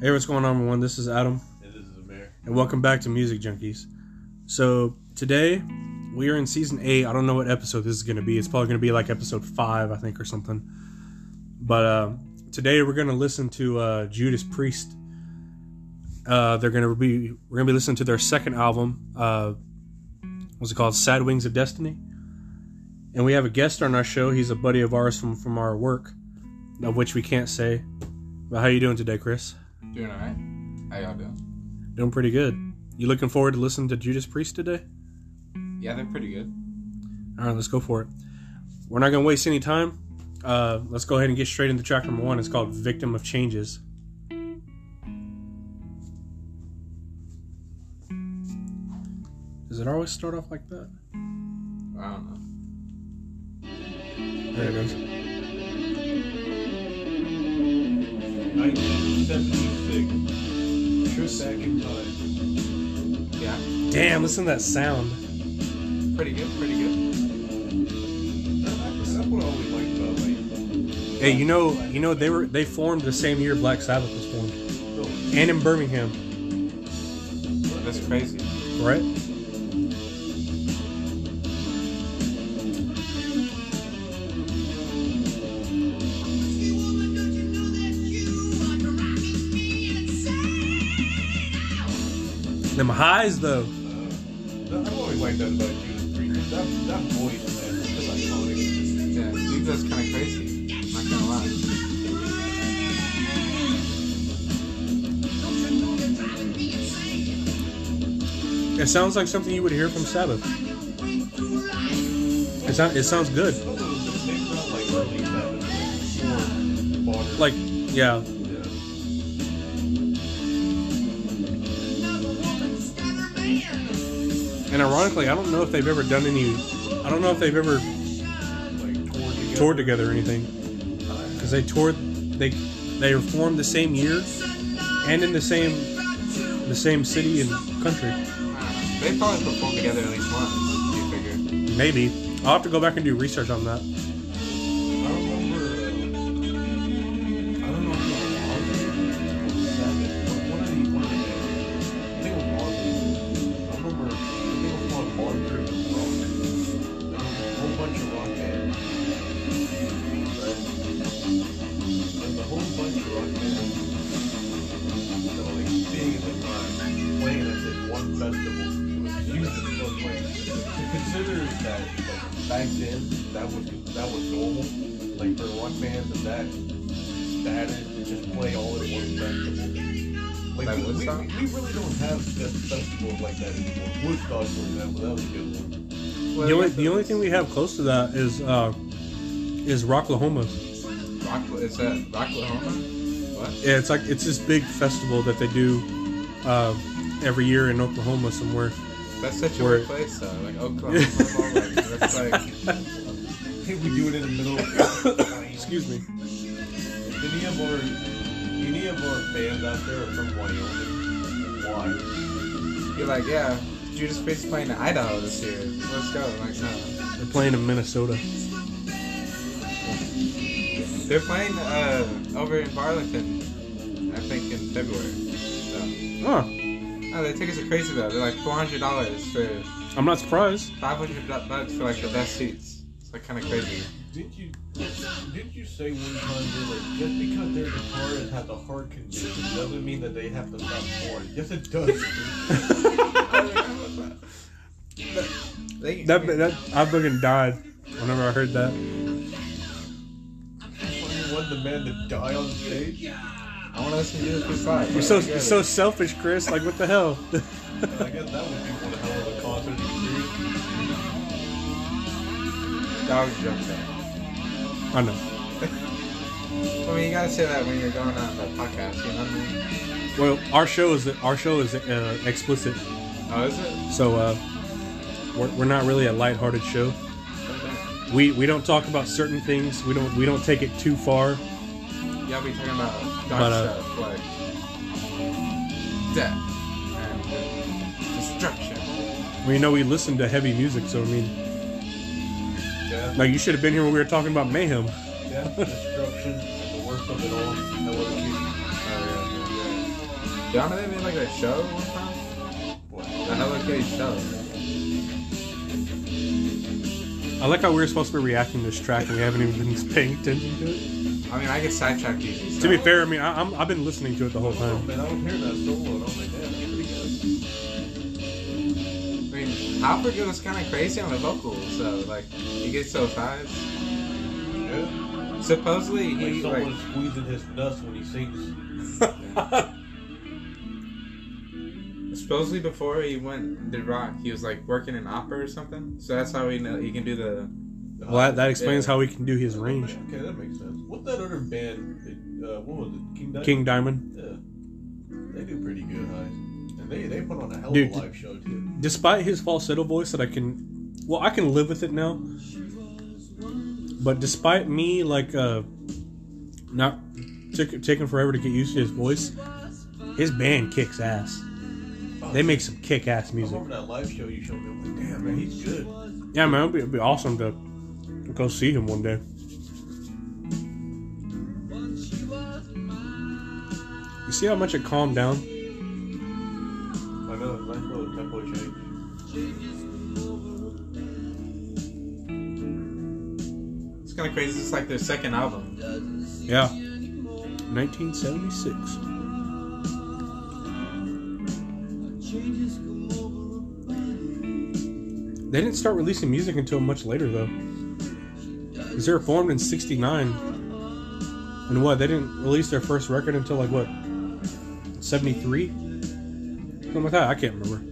Hey, what's going on, everyone? This is Adam, And this is Amir. and welcome back to Music Junkies. So, today we are in season 8. I don't know what episode this is going to be. It's probably going to be like episode 5, I think, or something. But uh, today we're going to listen to uh, Judas Priest. Uh, they're going to be we're going to be listening to their second album. Uh, what's it called? Sad Wings of Destiny. And we have a guest on our show. He's a buddy of ours from from our work, of which we can't say. But how you doing today, Chris? Doing alright. How y'all doing? Doing pretty good. You looking forward to listening to Judas Priest today? Yeah, they're pretty good. All right, let's go for it. We're not going to waste any time. Uh, let's go ahead and get straight into track number one. It's called Victim of Changes. Does it always start off like that? I don't know. There it goes. 1976. Trip back in time. Yeah, Damn, listen to that sound. pretty good, pretty good. That's what I always liked about like. Hey, you know, you know they were they formed the same year Black Sabbath was formed, and in Birmingham, That's crazy. right? Them highs though. I've always liked that Priest. That, voice, man, is crazy. Lie. It sounds like something you would hear from Sabbath. It, sound, it sounds good. Like, yeah, and ironically, I don't know if they've ever done any. I don't know if they've ever like toured together. toured together or anything. Because they toured, they they were formed the same year, and in the same the same city and country. I don't know. They probably performed together at least once. You figure? Maybe I'll have to go back and do research on that. Close to that is uh is Rocklahoma. Rock, is that Rocklahoma? What? Yeah, it's like it's this big festival that they do uh, every year in Oklahoma somewhere. That's such a Where- weird place, though. Like Oklahoma. like, that's like. Hey, we do it in the middle of Excuse me. If any of our any of our fans out there are from Wyoming, why? You're like, yeah, Judas Priest is playing in Idaho this year. Let's go. I'm like, no. They're playing in Minnesota. They're playing uh, over in Burlington, I think, in February. So. Huh. Oh, the tickets are crazy though. They're like four hundred dollars for I'm not surprised. five hundred bucks for like the best seats. It's like kind of crazy. Didn't you didn't you say one time that like just because their guitarist has a heart condition doesn't mean that they have to stop touring? Yes, it does. They, That that I fucking died whenever I heard that. you want the man to die on stage? I want to listen to Judas Priest live. You're so I get it. so selfish, Chris. Like what the hell? I guess that would be one hell of a concert experience. That was a. I know. I mean, you gotta say that when you're going on the podcast. You know what I mean? Well, our show is our show is uh, explicit, Oh, is it? so uh, we're, we're not really a lighthearted show. We we don't talk about certain things. We don't we don't take it too far. Y'all be talking about dark But, uh, stuff like death and destruction. Well, you know we listen to heavy music, so I mean, Yeah, like you should have been here when we were talking about mayhem. yeah, destruction, and the worst of it all, Hello Kitty. Oh, yeah, yeah, they made like a show one time? What? The Hello Kitty show. I like how we're supposed to be reacting to this track and we haven't even been paying attention to it. I mean, I get sidetracked easy. To be fair, I mean, I, I'm, I've been listening to it the whole Oh, time. man, I was hearing that solo and I was like, damn, that's pretty good. I mean, Hopper goes kind of crazy on the vocals, so like he gets those vibes. Yeah. Supposedly Like he someone like squeezing his nuts when he sings. supposedly before he went and did rock, he was like working in opera or something. So that's how he know he can do the. Well, that, that explains Yeah. how he can do his range. Okay, that makes sense. What that other band? Uh, what was it? King Diamond. King Diamond. Yeah. They do pretty good, guys. And they they put on a hell Dude, of a live show too. Despite his falsetto voice that I can, well, I can live with it now. But despite me, like, uh, not took, taking forever to get used to his voice, his band kicks ass. They make some kick ass I music. remember that live show you showed me. I'm like, damn man, he's good. Yeah, man, it'd be, it'd be awesome to go see him one day. You see how much it calmed down? I know, nice little tempo change. It's kind of crazy. It's like their second album. Yeah. 1976. They didn't start releasing music until much later, though. Because they were formed in 69. And what? They didn't release their first record until, like, what? 73? Something like that. I can't remember.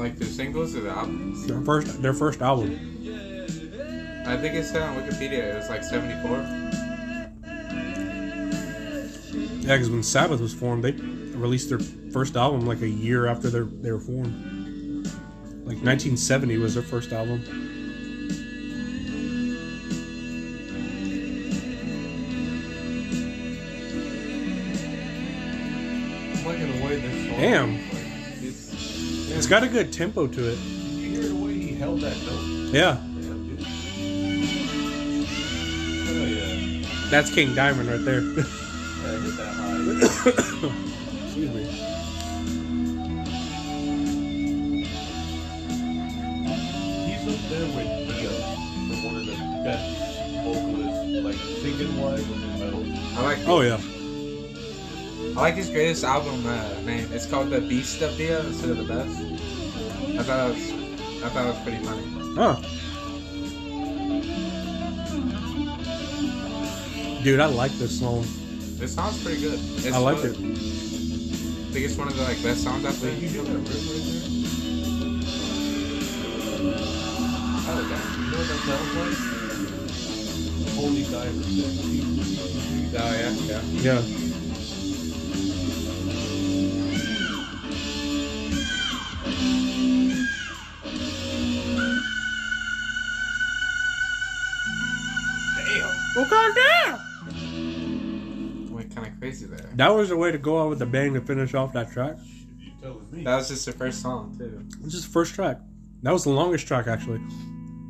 Like their singles or the albums. Their first, their first album. I think it said on Wikipedia it was like 74. Yeah, because when Sabbath was formed, they released their first album like a year after they they were formed. Like 1970 was their first album. I'm liking the way this song. Damn. It's, got a good tempo to it. you hear the way he held that note? Yeah, Damn, dude. Yeah. that's King Diamond right there. I like. Oh yeah. I like his greatest album uh, name. It's called The Beast of Dio instead of the Best. I thought it was. I thought it was pretty funny. Huh. Dude, I like this song. This song's pretty good. It's I like it. I think it's one of the like best songs I've Wait, you played. that riff right there? I like that. You know what that sounds like? Holy Diver thing. Oh yeah, yeah. Yeah. Damn. Oh goddamn! Went kind of crazy there. That was the way to go out with the bang to finish off that track. You telling me? That was just the first song too. This is the first track. That was the longest track, actually.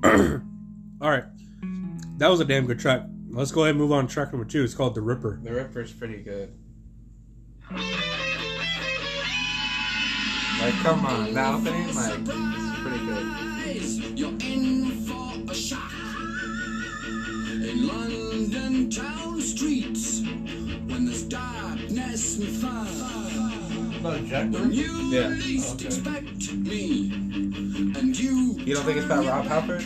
All right, that was a damn good track. Let's go ahead and move on to track number two. It's called "The Ripper." The Ripper's pretty good. Like, come on, the opening, like, it's pretty good. You're in for a shock. In London town streets, when there's darkness and fire, Not Jack the Ripper? you Yeah. least Okay. expect me, and you. You don't think it's about Rob Halford?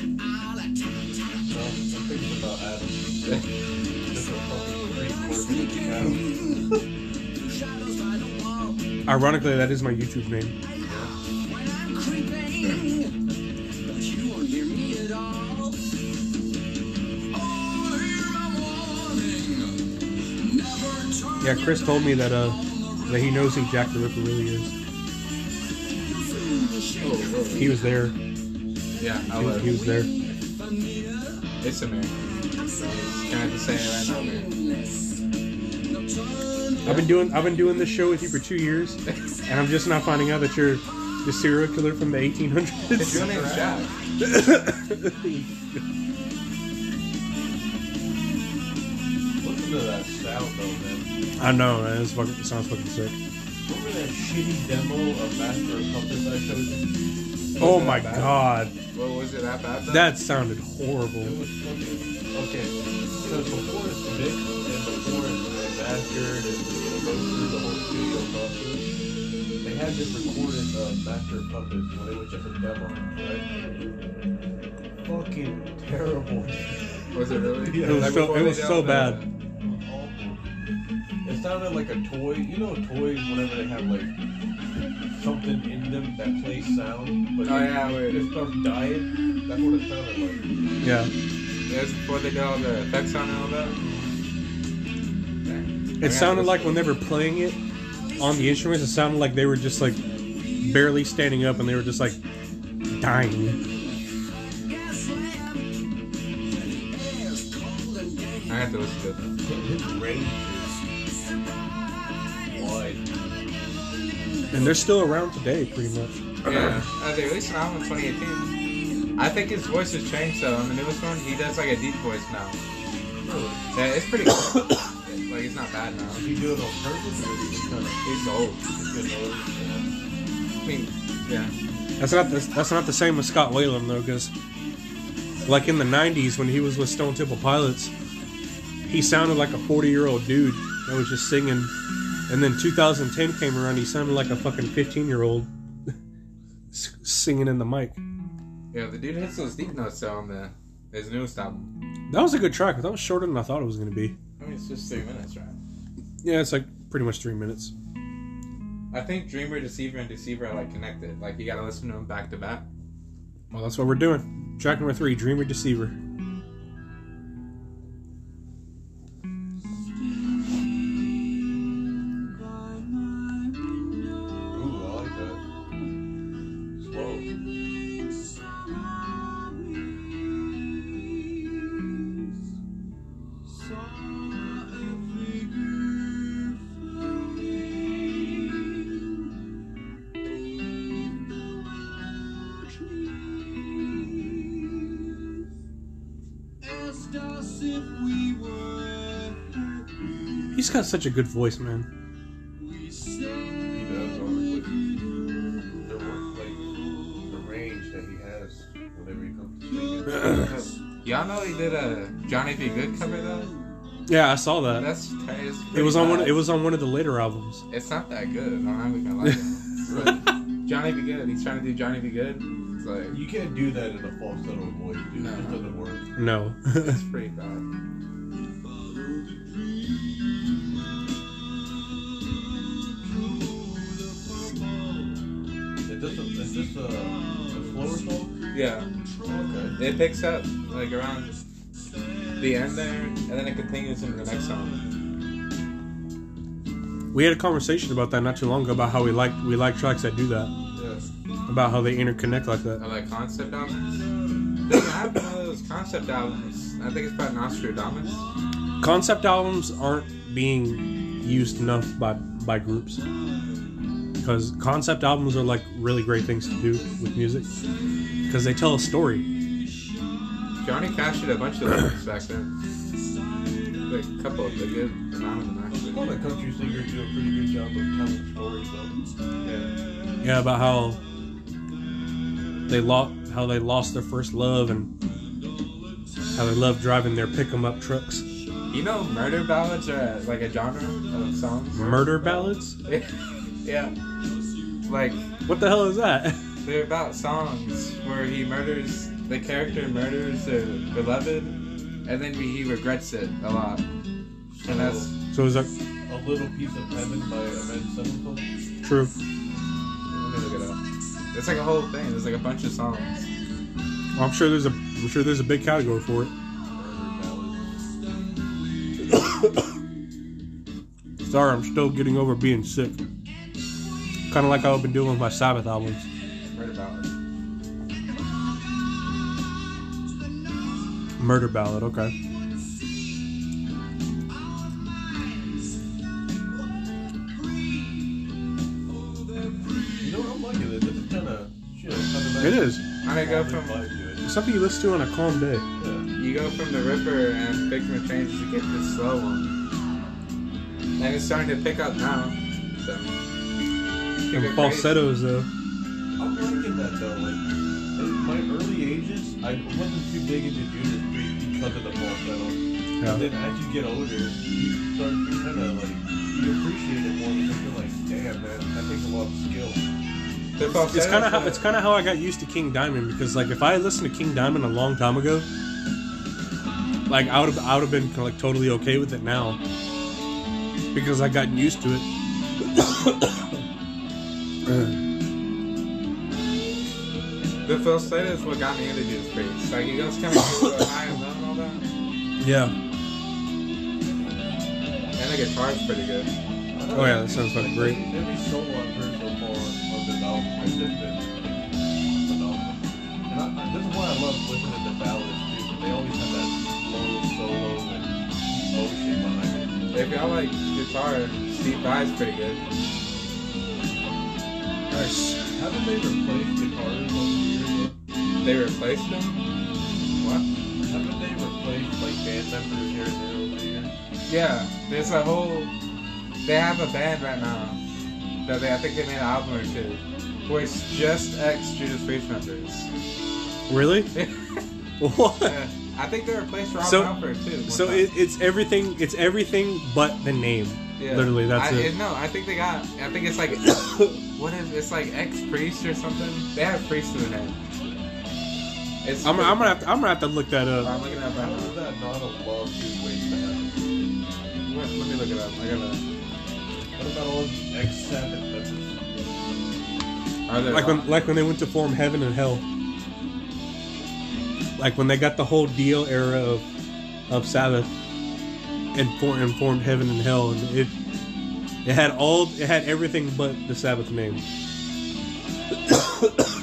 Ironically, that is my YouTube name. when I'm creeping, but you won't hear me at all. Hear a warning. Never turn Yeah, Chris told me that uh that he knows who Jack the Ripper really is. Oh. He was there. Yeah, I He, was. he was there. It's American. Can I just say it right now, man? I've been doing I've been doing this show with you for two years, and I'm just now finding out that you're the serial killer from the His real 1800s. name's Jack. Listen to that sound though, man. I know, man. It's fucking, it sounds fucking sick. that shitty demo of Master of Puppets I showed you? Oh my bad? god, What was it that bad? Though? that sounded It horrible. Was fucking okay. Because before it's mixed and before it's mastered and you know goes through the whole studio process, they had this recorded uh, Master of Puppets when it was just a demo, right? Fucking terrible. was it really? Yeah, It was Like so- it was so all the- bad. Awful. It sounded like a toy. You know, toys whenever they have like something in them that plays sound, but Oh, it- yeah, wait. it starts dying. That's what it sounded like. Yeah, It was before they did all the effects on and all that. Dang. it sounded like when they were playing it on the instruments, it sounded like they were just like barely standing up and they were just like dying. I have to listen to it. His range is wide. And they're still around today, pretty much. Yeah, uh, they released an album in 2018. I think his voice has changed though. On the newest one, he does like a deep voice now. Really? Yeah, it's pretty good. like it's not bad now. Is he doing it on purpose or is he just kind of He's old. getting older? Yeah. I mean, yeah. That's not the, that's not the same with Scott Weiland though, because like in the '90s when he was with Stone Temple Pilots, he sounded like a 40 year old dude that was just singing. And then 2010 came around, he sounded like a fucking 15 year old singing in the mic. Yeah, the dude hits those deep notes though on the his newest album. That was a good track, but that was shorter than I thought it was going to be. I mean, it's just three minutes, right? Yeah, it's like pretty much three minutes. I think Dreamer, Deceiver, and Deceiver are like connected. Like you gotta listen to them back to back. Well, that's what we're doing. Track number three, Dreamer Deceiver. Such a good voice, man. He does honestly. The work, like the range that he has whenever he comes to singing. Y'all know he did a Johnny B. Goode cover though. Yeah, I saw that. That's it's It was pretty on one. It was on one of the later albums. It's not that good. I'm not even gonna lie. to you. Right. Johnny Be Good. He's trying to do Johnny Be Good. It's like You can't do that in a falsetto voice, dude. No. It doesn't work. No. it's pretty bad. Yeah, Okay. it picks up like around the end there, and then it continues into the next song. We had a conversation about that not too long ago about how we like we like tracks that do that. Yeah. About how they interconnect like that. I like concept albums. They have one of those concept albums. I think it's by Nostradamus. Concept albums aren't being used enough by by groups. Because concept albums are like really great things to do with music. Because they tell a story. Johnny Cash did a bunch of lyrics back then. Like a couple of the good amount of them A actually. lot of country singers do a pretty good job of telling stories, though. Yeah. Yeah, about how they lost how they lost their first love and how they love driving their pick 'em up trucks. You know, murder ballads are like a genre of songs. Murder ballads? yeah. Like What the hell is that? they're about songs where he murders the character murders their beloved, and then he regrets it a lot. And that's So is that A Little Piece of Heaven by Avenged Sevenfold. true? let me look it up. It's like a whole thing. There's like a bunch of songs. I'm sure there's a I'm sure there's a big category for it. Sorry, I'm still getting over being sick. Kind of like I've been doing with my Sabbath albums. Murder ballads. Murder ballad, okay. You know, I'm liking it. This kind of shit. Kind of It is. I go from vibe. It's something you listen to on a calm day. Yeah. you go from the Ripper and Victim of Change to get this slow one, and it's starting to pick up now. So kick Them it crazy. falsettos though. I'm liking that though. Like in my early ages, I wasn't too big into Judas Priest because of the falsetto. Yeah. And then as you get older, you start to kind of like you appreciate it more because you're like, damn man, that takes a lot of skill. The falsettos It's kind of how it's kind of how I got used to King Diamond because like if I had listened to King Diamond a long time ago, like I would have I would have been like totally okay with it now because I gotten used to it. The falsetto is what got me into Judas Priest. Like, he goes kind of high and low and all that. yeah. And the guitar's pretty good. Oh yeah, that sounds like great. Every solo I've heard so far of this album has just been phenomenal. And I, I, this is why I love listening to ballads too. 'cause They always have that slow solo and motion behind it. If y'all like guitar, Steve Vai's pretty good. Nice. Haven't they replaced guitarists over the years? Yet? They replaced him? What? Haven't they replaced like band members here and there over the years? Yeah, there's a whole. They have a band right now that they I think they made an album or two, where it's just ex Judas Priest members. Really? What? Yeah, I think they replaced Rob So- Halford too. So it, it's everything. It's everything but the name. Yeah. Literally, that's I, it. No, I think they got. I think it's like what is it's like ex priest or something. They have priest in the name. It's I'm, I'm gonna have to, I'm gonna have to look that up. I'm looking it up How right is now. that not a lawsuit waiting to happen? Let, let me look it up. I gotta. What about all these ex-Sabbath members? Are there Like when like when they went to form Heaven and Hell. Like when they got the whole deal era of of Sabbath and, for, and formed Heaven and Hell, and it it had all it had everything but the Sabbath name.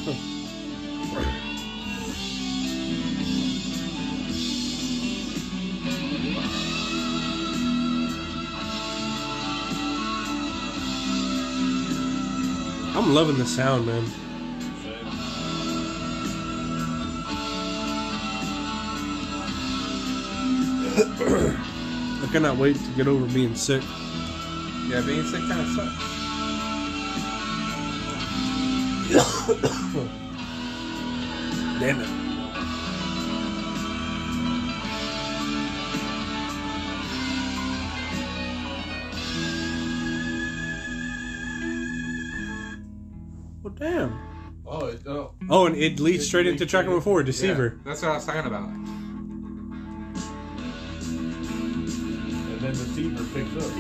I'm loving the sound, man. I cannot wait to get over being sick. Yeah, being sick kind of sucks. Damn it. Damn. Oh, it, oh, Oh, and it leads It straight leads into track straight number four, Yeah, Deceiver. that's what I was talking about. and then the Deceiver picks up.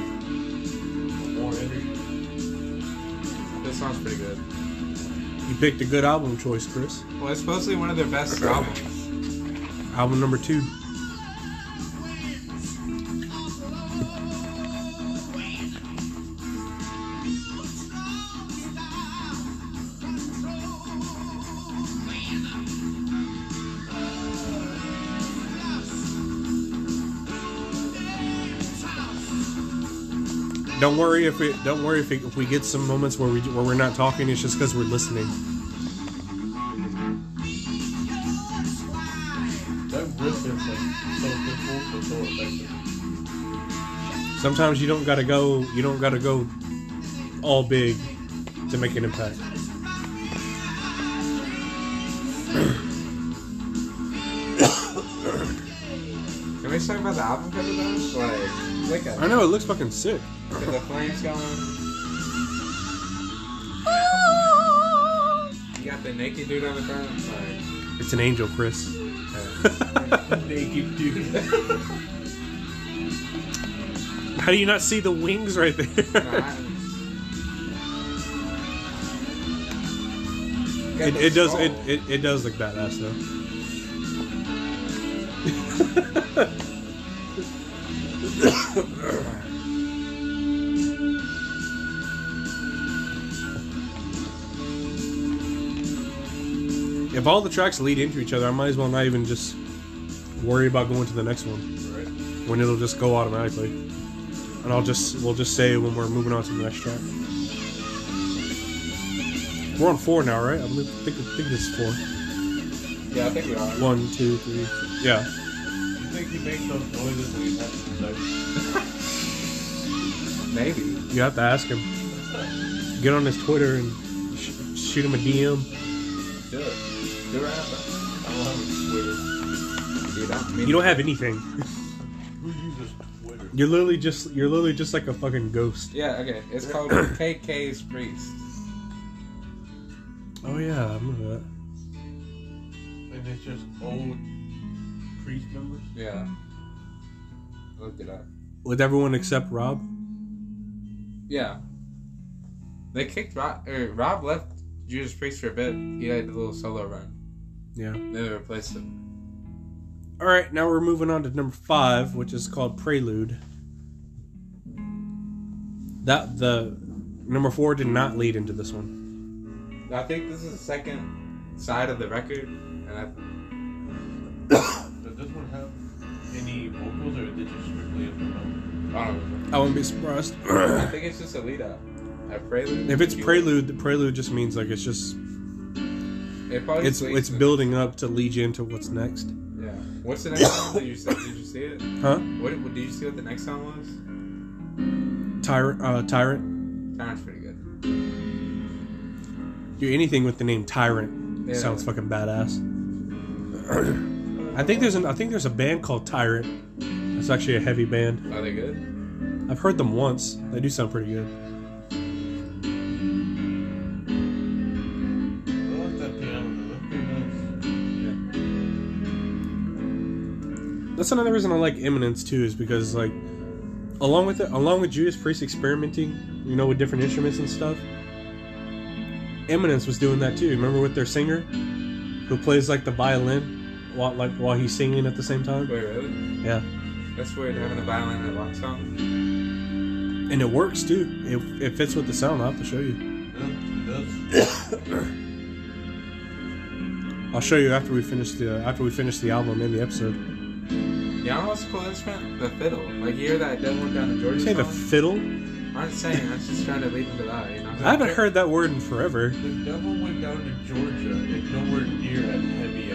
More energy. This song's pretty good. You picked a good album choice, Chris. Well, it's supposedly one of their best albums. Album number two. Don't worry if it. Don't worry if, it, if we get some moments where we where we're not talking. It's just because we're listening. That riff is like so simple but so effective. Sometimes you don't gotta go. You don't gotta go all big to make an impact. Can we talk about the album cover though? Like, look at I know it looks fucking sick. it. Get the flames going. Ah! You got the naked dude on the front. Like, It's an angel, Chris. Naked dude. How do you not see the wings right there? It, it does. skull. It, it, it does look badass though. if all the tracks lead into each other, I might as well not even just worry about going to the next one right. when it'll just go automatically. And I'll just we'll just say when we're moving on to the next track. We're on four now, right? I think, this is four. Yeah, I think we are. One, two, three. four. Yeah. You think he makes those noises when he's having sex? Maybe. You have to ask him. Get on his Twitter and sh- shoot him a DM. Do it. Do it right now, bro. I don't have a Twitter. Dude, I mean, You don't have anything. Who uses Twitter? You're literally just you're literally just like a fucking ghost. Yeah, okay. It's called KK's Priest. Oh yeah, I remember that. And it's just old priest members. Yeah. I looked it up. With everyone except Rob. Yeah. They kicked Rob. Or er, Rob left Judas Priest for a bit. He had a little solo run. Yeah. Then they replaced him. All right, now we're moving on to number five, which is called Prelude. That the number four did not lead into this one. I think this is the second side of the record, and I, Does this one have any vocals or is it just strictly instrumental? I don't wouldn't be surprised. I think it's just a lead up. A prelude. if it's prelude, the prelude just means like it's just it probably it's it's to- building up to lead you into what's next. Yeah. What's the next song? Did you see, did you see it? Huh? What, what did you see? What the next song was? Tyrant, uh, tyrant. Tyrant's pretty good. Dude, anything with the name Tyrant Yeah. sounds fucking badass. I think there's an I think there's a band called Tyrant. It's actually a heavy band. Are they good? I've heard them once. They do sound pretty good. I like that piano. That's nice. That's another reason I like Eminence too, is because like, along with it, along with Judas Priest experimenting, you know, with different instruments and stuff. Eminence was doing that too. Remember with their singer, who plays like the violin, while like while he's singing at the same time. Wait, really? Yeah, That's weird having a violin in a rock song. and it works too. It, it fits with the sound. I'll have to show you. Yeah, it does. I'll show you after we finish the uh, after we finish the album and the episode. Yeah, I know what's a cool instrument? The fiddle. Like you hear that Devil Went Down to Georgia Say the fiddle. I'm saying, I'm just trying to lead into that, you know? I haven't heard that word in forever. The devil went down to Georgia. It's nowhere near as heavy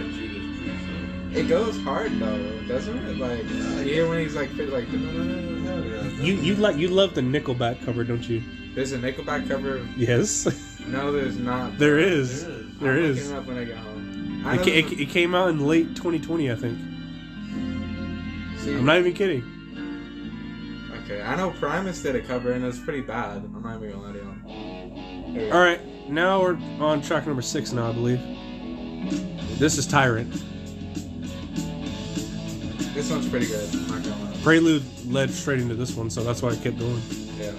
It goes hard though, doesn't it? Like you hear when he's like like You you like you love the Nickelback cover, don't you? there's a Nickelback cover. Yes, No, there's not. there is. There is. looking it when I get home. I It, ca- it, it came out in late 2020, I think. see, I'm not even kidding. okay, I know Primus did a cover and it was pretty bad. I'm not even gonna you. Here we go. All right, now we're on track number six now, I believe. This is Tyrant. This one's pretty good. I'm not gonna lie. Prelude led straight into this one, so that's why I kept going. Yeah. I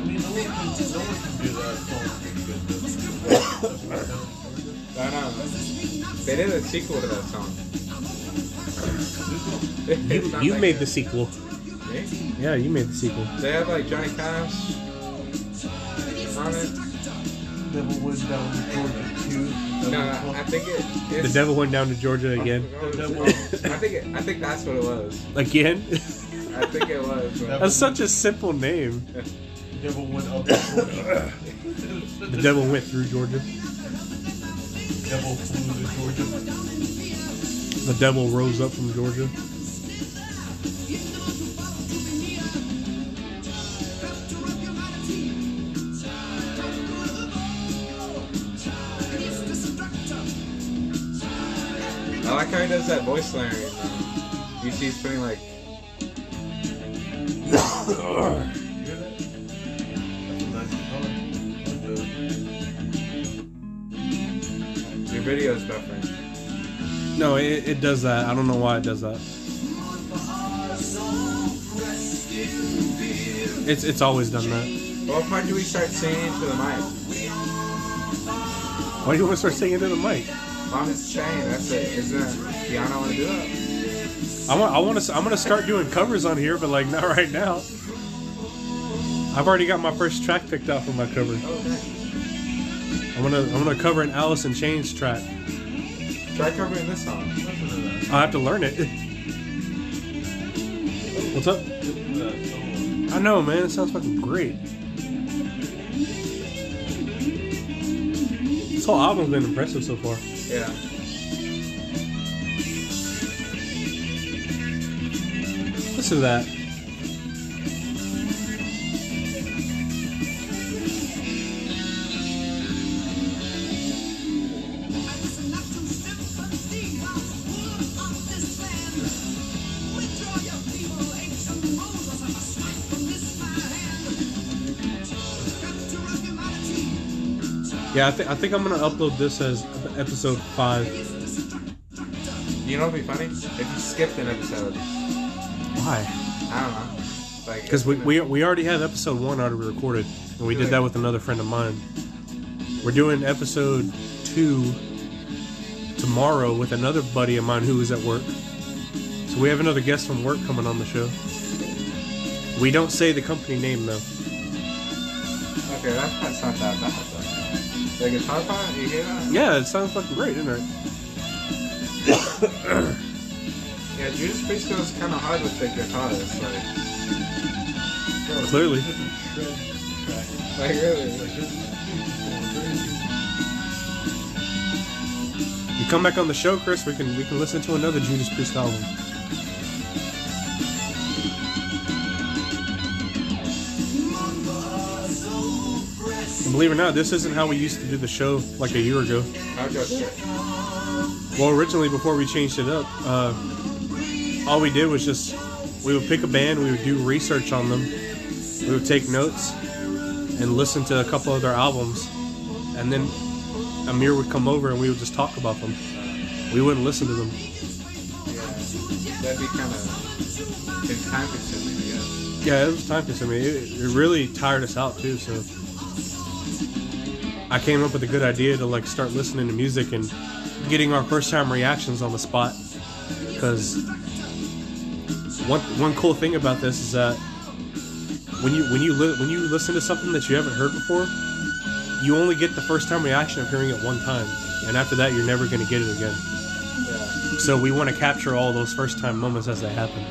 mean, no one can, no one can do that song pretty good. though. I know. They did a sequel to that song. You, you that made good. the sequel. Me? Yeah, you made the sequel. They have like Johnny Cash on it. Devil went down to Georgia too. No, I think it. The It's, devil went down to Georgia again. The devil. I think it, I think that's what it was. Again? I think it was. That's such a simple name. The devil went up to Georgia. The devil went through Georgia. devil flew to Georgia. The devil rose up from Georgia. I like how he does that voice layering. uh, You see, he's putting like. You hear that? That's a nice guitar. Like Your video's buffering. No, it, it does that. I don't know why it does that. It's it's always done that. What part do we start singing to the mic? Why do you want to start singing to the mic? That's it. Isn't that want to do? I want I want to I'm gonna start doing covers on here, but like not right now. I've already got my first track picked out for my cover. Oh, I'm gonna I'm gonna cover an Alice in Chains track. okay. Try covering this song. Listen to that. I'll have to learn it. What's up? Listen to that solo. I know, man. It sounds fucking great. This whole album's been impressive so far. Yeah. Listen to that. Yeah, I, th- I think I'm gonna upload this as episode five. You know what'd be funny? If you skipped an episode. Why? I don't know. Like Because we, we we already have episode one already recorded, and we did that with another friend of mine. We're doing episode two tomorrow with another buddy of mine who is at work. So we have another guest from work coming on the show. We don't say the company name though. Okay, that, that's not that bad though. Guitar part, you hear that? Yeah, it sounds fucking great, isn't it? Yeah, Judas Priest goes kind of hard with the guitarist. Like, Bro, Clearly. this is a shred track. like really. Like this, this is going crazy. You come back on the show, Chris. We can we can listen to another Judas Priest album. Believe it or not, this isn't how we used to do the show like a year ago. I'll go straight. Well, originally, before we changed it up, uh, all we did was just we would pick a band, we would do research on them, we would take notes, and listen to a couple of their albums, and then Amir would come over and we would just talk about them. We wouldn't listen to them. Yeah, that'd be kind of time consuming, I guess. Yeah, it was time consuming. It, it really tired us out too. So I came up with a good idea to like start listening to music and getting our first time reactions on the spot. Because one one cool thing about this is that when you when you li- when you listen to something that you haven't heard before, you only get the first time reaction of hearing it one time, and after that, you're never going to get it again. Yeah. So we want to capture all those first time moments as they happen.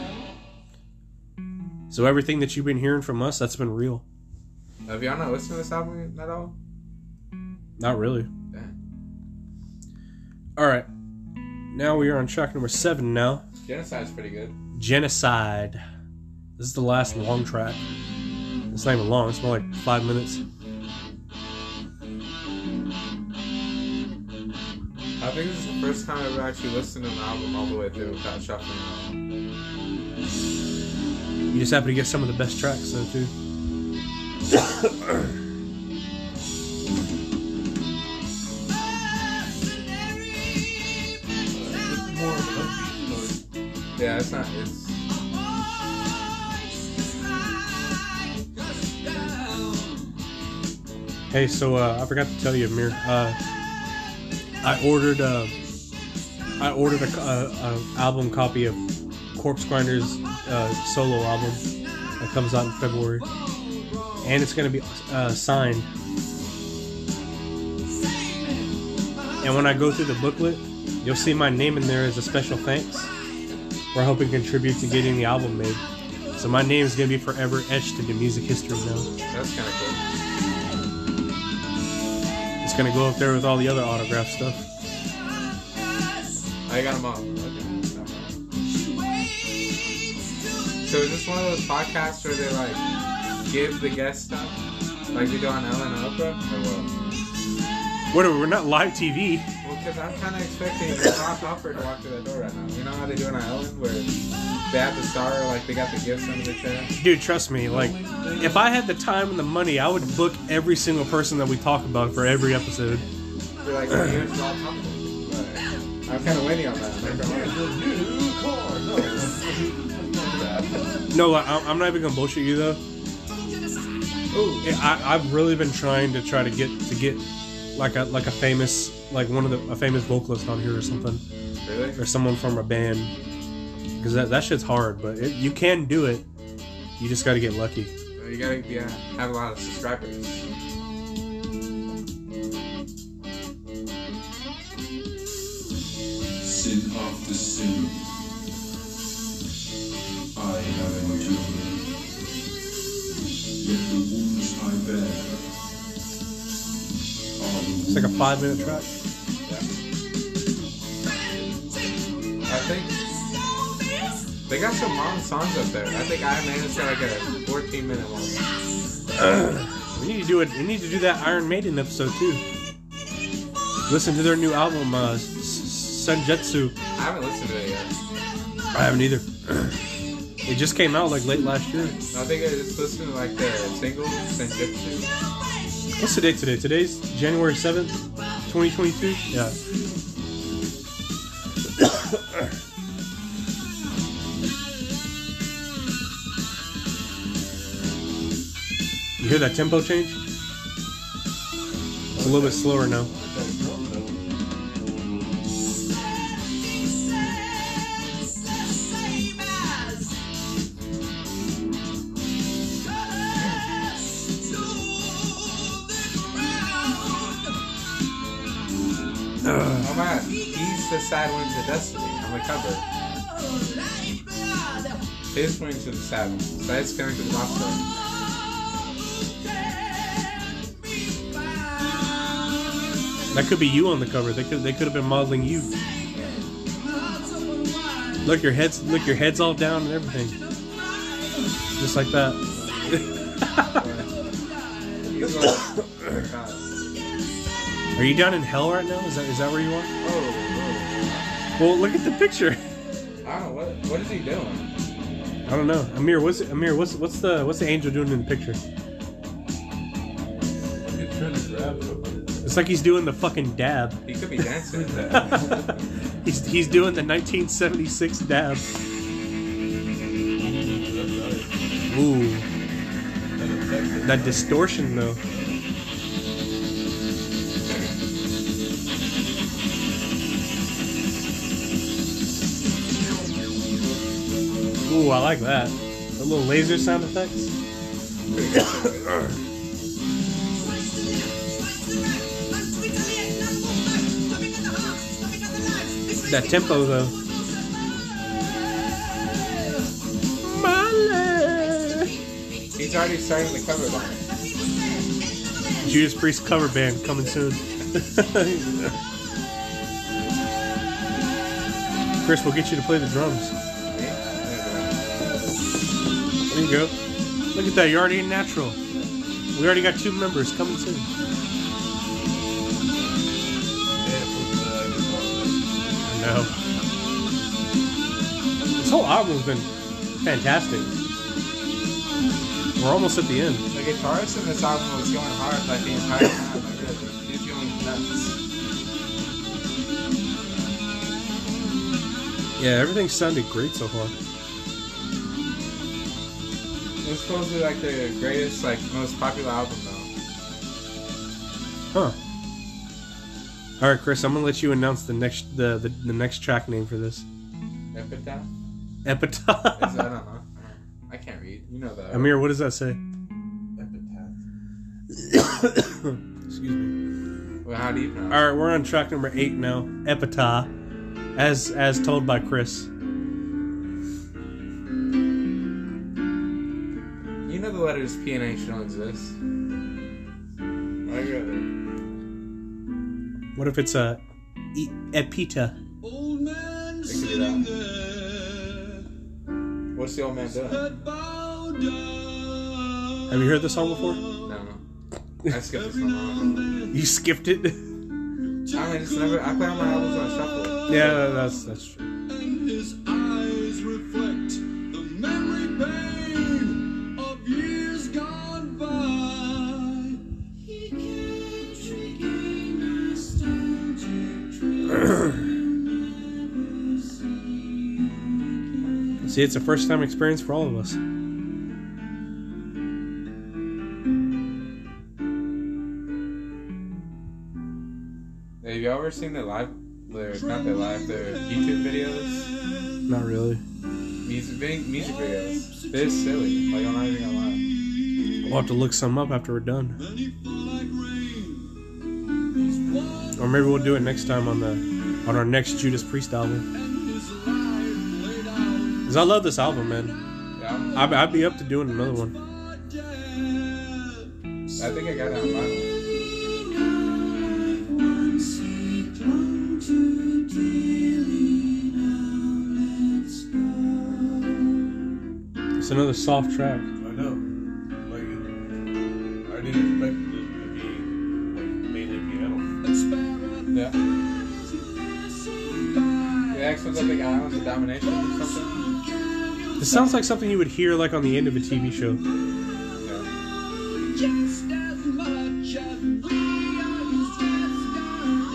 So everything that you've been hearing from us, that's been real. Have y'all not listened to this album at all? Not really. Yeah. All right. Now we are on track number seven. Now Genocide's pretty good. genocide. This is the last long track. It's not even long. It's more like five minutes. I think this is the first time I ever actually listened to an album all the way through without shuffling. You just happen to get some of the best tracks though too. Yeah, it's not. It's Hey, so uh, I forgot to tell you, Amir. Uh, I ordered uh, I ordered a, a, a album copy of Corpsegrinder's uh, solo album that comes out in February, and it's gonna be uh, signed. And when I go through the booklet, you'll see my name in there as a special thanks for hoping contribute to getting the album made. So my name is gonna be forever etched into music history now. that's kind of cool. It's gonna go up there with all the other autograph stuff. I got them all. So is this one of those podcasts where they like give the guest stuff, like they do on Ellen and Oprah, or what? What? We're not live TV. Well, because I'm kind of expecting Ross Hopper to walk through that door right now. You know how they do on Ellen, where they have the star, like they got the gifts under the chair. Dude, trust me, like, if I had the time and the money, I would book every single person that we talk about for every episode. They're like, oh, here's Ross Hopper. But I'm kind of waiting on that. I'm not gonna lie. Here's a new car. No, it's not that. No, like, I'm I'm not even gonna bullshit you though. Ooh, I, I've really been trying to try to get to get like a like a famous like one of the a famous vocalist on here or something, really? or someone from a band, because that that shit's hard, but it, you can do it. You just got to get lucky. You gotta yeah, have a lot of subscribers. sin after sin. It's like a five minute track. I think they got some long songs up there. I think Iron Maiden's got like a 14 minute one. We need to do it. We need to do that Iron Maiden episode too. Listen to their new album, uh, S- S- Senjutsu. I haven't listened to it yet. I haven't either. it just came out like late last year. I think I just listened to like the single Senjutsu. What's the date today? Today's January 7th, 2022? Yeah. you hear that tempo change? It's a little bit slower now. Sad wings of destiny on the cover. His wings are the sad ones. So it's going to the monster. That could be you on the cover. They could they could have been modeling you. Look your heads look your head's all down and everything. Just like that. He's like, God. Are you down in hell right now? Is that is that where you are? Oh, Well look at the picture. I don't know what what is he doing? I don't know. Amir, what's Amir, what's what's the what's the angel doing in the picture? He's trying to grab something. It's like he's doing the fucking dab. He could be dancing. He's he's doing the 1976 dab. Ooh, right. And a Texas. that distortion though. Ooh, I like that. The little laser sound effects. That tempo though. Molly. He's already starting the cover line. Judas Priest cover band coming soon. Chris, we'll get you to play the drums. There you go. Look at that, you're already in natural. We already got two members coming soon. Yeah, put the guitar I know. This whole album's been fantastic. We're almost at the end. The guitarist in this album was going hard like the entire time. Really. He's going nuts. Yeah, everything sounded great so far. Was supposed like the greatest, like most popular album though. Huh. All right, Chris, I'm gonna let you announce the next the the, the next track name for this. Epitaph? Epitaph. Is that, uh-huh. I don't know. I can't read. You know that. Amir, what does that say? Epitaph. Excuse me. Well, how do you pronounce All right, we're on track number eight now. Epitaph, as as told by Chris. The letters P and H don't exist. Why you got What if it's a e- epita? Old man They could do sitting there, What's the old man doing? No, head bowed down. Have you heard this song before? no. I skipped this one. You skipped it. I mean, just never. I play all my albums on shuffle. yeah, that's that's true. See, it's a first time experience for all of us. Have you ever seen the live? Their not their live. Their YouTube videos. Not really. Music music videos. They're silly. Like I'm not even gonna lie. We'll have to look some up after we're done, Then he fell like rain. Was or maybe we'll do it next time on the on our next Judas Priest album. Cause I love this album, man. Yeah, I'd, I'd be up to doing another one. I think I got it on vinyl. It's another soft track. The next one's I Islands of Domination or something. This sounds like something you would hear like on the end of a TV show. Yeah. Just as much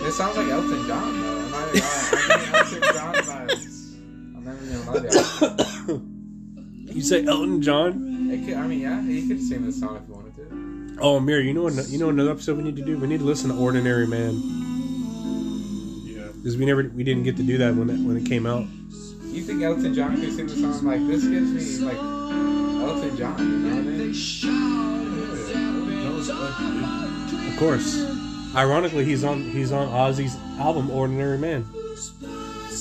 It sounds like Elton John though. I'm not even lying. I'm getting Elton John vibes. I'm never gonna lie to you. Say Elton John? Could, I mean, yeah, he could sing this song if he wanted to. Oh, Amir, you know what? You know another episode we need to do. We need to listen to Ordinary Man. Because we never we didn't get to do that when it when it came out. You think Elton John could sing the song like this? Gives me like Elton John. You know what I mean? That Of course. Ironically, he's on he's on Ozzy's album Ordinary Man. Is,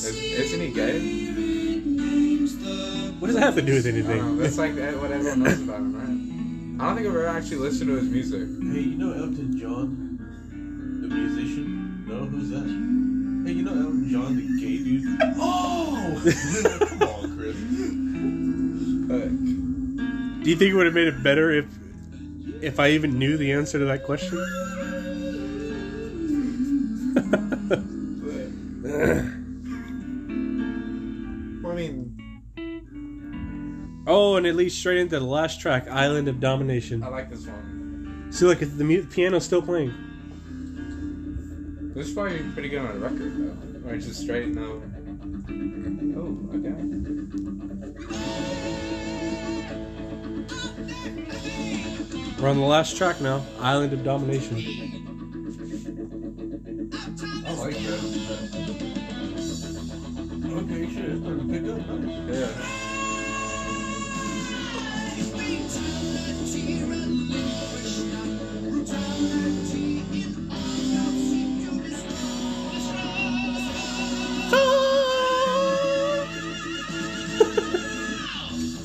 isn't he gay? What does that have to do with I don't know. anything? That's like eh, what everyone knows about him, right? I don't think I've ever actually listened to his music. hey, you know Elton John, the musician? No, who's that? Hey, you know Elton John, the gay dude? Oh! Come on, Chris. But Do you think it would have made it better if if I even knew the answer to that question? I mean, oh, and it leads straight into the last track, "Island of Domination." I like this one. See, look, the piano's still playing. This is probably pretty good on a record though. Or just straight no. Oh, okay. We're on the last track now, "Island of Domination." I like that. Okay, shit, it's starting to pick up. Yeah.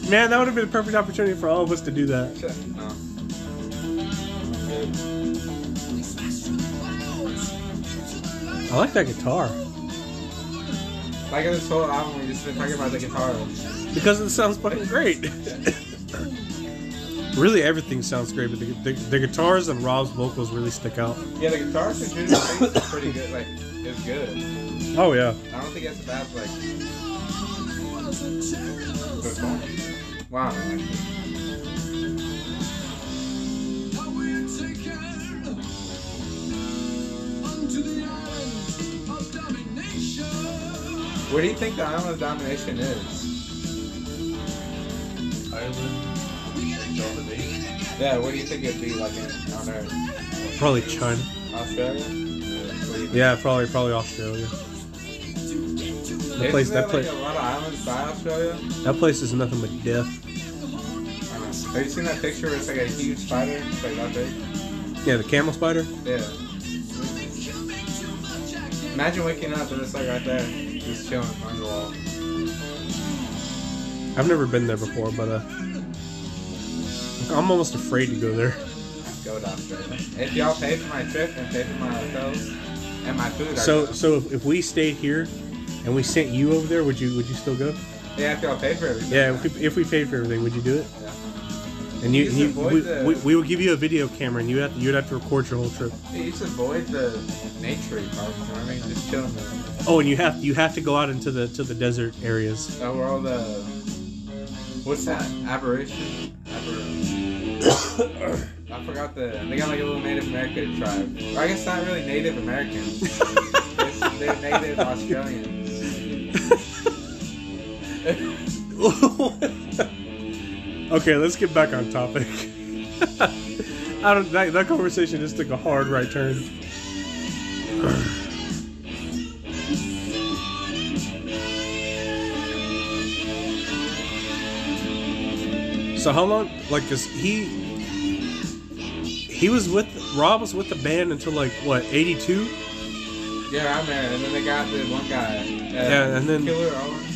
Man, that would have been a perfect opportunity for all of us to do that. Shit. No. I like that guitar Like in this whole album, we just been talking about the guitar. because it sounds fucking great. really, everything sounds great, but the, the, the guitars and Rob's vocals really stick out. Yeah, the guitar for Judas Priest is pretty good. Like, it's good. Oh yeah. I don't think it's bad. Like, performance. Wow. Where do you think the Island of Domination is? Island, domination. Yeah, where do you think it'd be like in, on Earth? Probably China. Australia? Where do you think? Yeah, probably probably Australia. That Isn't place there, that place like a lot of islands by Australia? that place is nothing but death. I don't know. Have you seen that picture where it's like a huge spider? It's like that big? Yeah, the camel spider. Yeah. Imagine waking up and it's like right there, just chilling on the wall. I've never been there before, but uh, I'm almost afraid to go there. Go to Australia. If y'all pay for my trip and pay for my hotels and my food, So so if, if we stayed here and we sent you over there, would you would you still go? yeah, if y'all pay for everything. Yeah, if we, if we paid for everything, would you do it? Yeah. And you, You you we, the- we, we would give you a video camera, and you have you'd have to record your whole trip. You should avoid the nature part. You know what I mean? Just there. Oh, and you have you have to go out into the to the desert areas. Oh, where all the what's that? Aberration. Aberration. I forgot the. They got like a little Native American tribe. Or I guess not really Native Americans. They're Native Australians. okay, let's get back on topic. I don't. That, that conversation just took a hard right turn. So how long? Like, cause he he was with Rob was with the band until like what eighty two. Yeah, I'm there. And then they got the one guy. Uh, Yeah, and then- Killer Owens.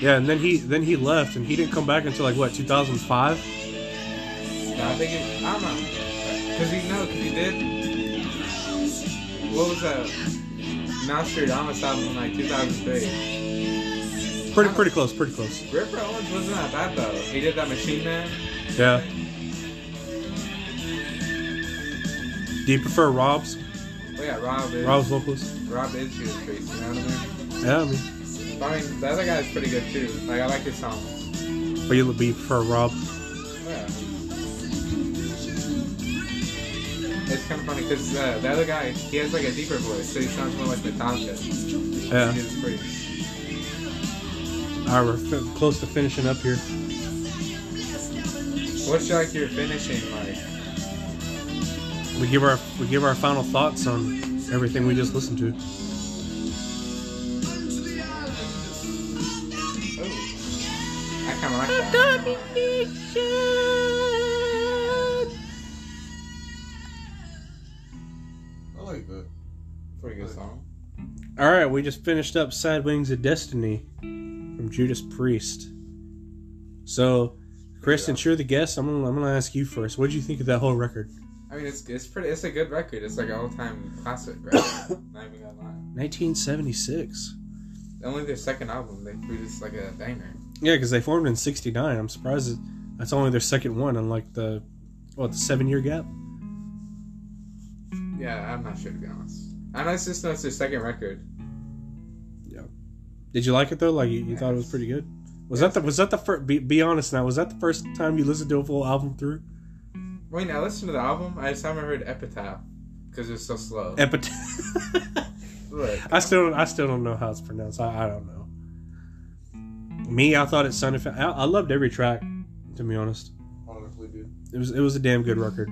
Yeah, and then he then he left, and he didn't come back until like what two thousand five. No, I think it. I don't know. Cause he no, cause he did. What was that? Nostradamus album in like 2003. Pretty pretty close, pretty close. Ripper Owens wasn't that bad though. He did that Machine Man. Yeah. Do you prefer Rob's Oh yeah, Rob is. Rob's vocals? Rob is Judas Priest. You know what I mean? Yeah, I mean, I mean, the other guy's pretty good too. Like I like his songs. but you be for Rob. Yeah. it's kind of funny because uh, the other guy, he has like a deeper voice, so he sounds more like Metallica. Yeah. He's Priest. All right, we're fi- close to finishing up here. What's like your finishing like? We give our we give our final thoughts on everything we just listened to. I kind of like that. I like that. Pretty good song. All right, we just finished up "Sad Wings of Destiny" from Judas Priest. So, Chris, since you're the guest, I'm gonna I'm gonna ask you first. What did you think of that whole record? I mean, it's it's pretty. It's a good record. It's like an all time classic record. Not even gonna lie. 1976. Only their second album, they produced like a banger. Yeah, because they formed in '69. I'm surprised that's only their second one unlike the what the seven year gap. Yeah, I'm not sure to be honest. I know it's just know it's their second record. Yeah. Did you like it though? Like you, you thought it was pretty good. Was that the was that the first? Be, be honest now. Was that the first time you listened to a full album through? Wait, I listened to the album. I just haven't heard Epitaph because it's so slow. Epitaph. Look, I still don't, I still don't know how it's pronounced. I, I don't know. Me, I thought it sounded. Fa- I, I loved every track. To be honest, Honestly, dude. it was it was a damn good record.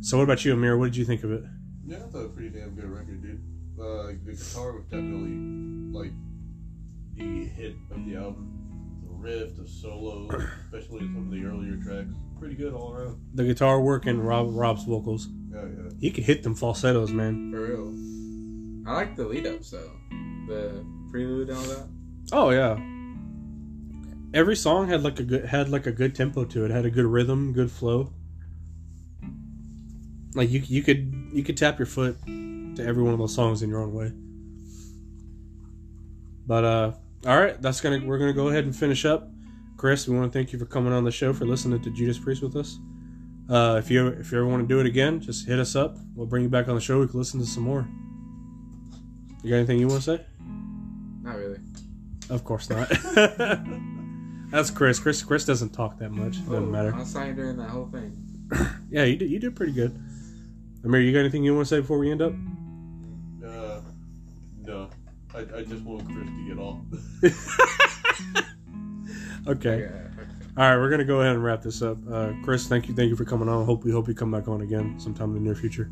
So, what about you, Amir? What did you think of it? Yeah, I thought it was a pretty damn good record, dude. Uh, the guitar was definitely like the hit of the album. The riff, the solo, especially some of the earlier tracks, pretty good all around. The guitar work and Rob Rob's vocals. Yeah, yeah. He could hit them falsettos, man. for real. I like the lead ups though, the prelude and all that. Oh yeah. Every song had like a good had like a good tempo to it. Had a good rhythm, good flow. Like you you could you could tap your foot to every one of those songs in your own way. But uh all right, that's gonna we're gonna go ahead and finish up. Chris, we want to thank you for coming on the show for listening to Judas Priest with us. Uh, if you if you ever want to do it again, just hit us up. We'll bring you back on the show. We can listen to some more. You got anything you want to say? Not really. Of course not. That's Chris. Chris Chris doesn't talk that much. Doesn't Oh, matter. I was talking during that whole thing. Yeah, you did. You did pretty good. Amir, you got anything you want to say before we end up? Uh, no. I, I just want Chris to get off. Okay. Yeah. All right, we're gonna go ahead and wrap this up. Uh, Chris, thank you, thank you for coming on. Hope we hope you come back on again sometime in the near future.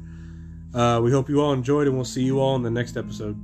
Uh, we hope you all enjoyed, and we'll see you all in the next episode.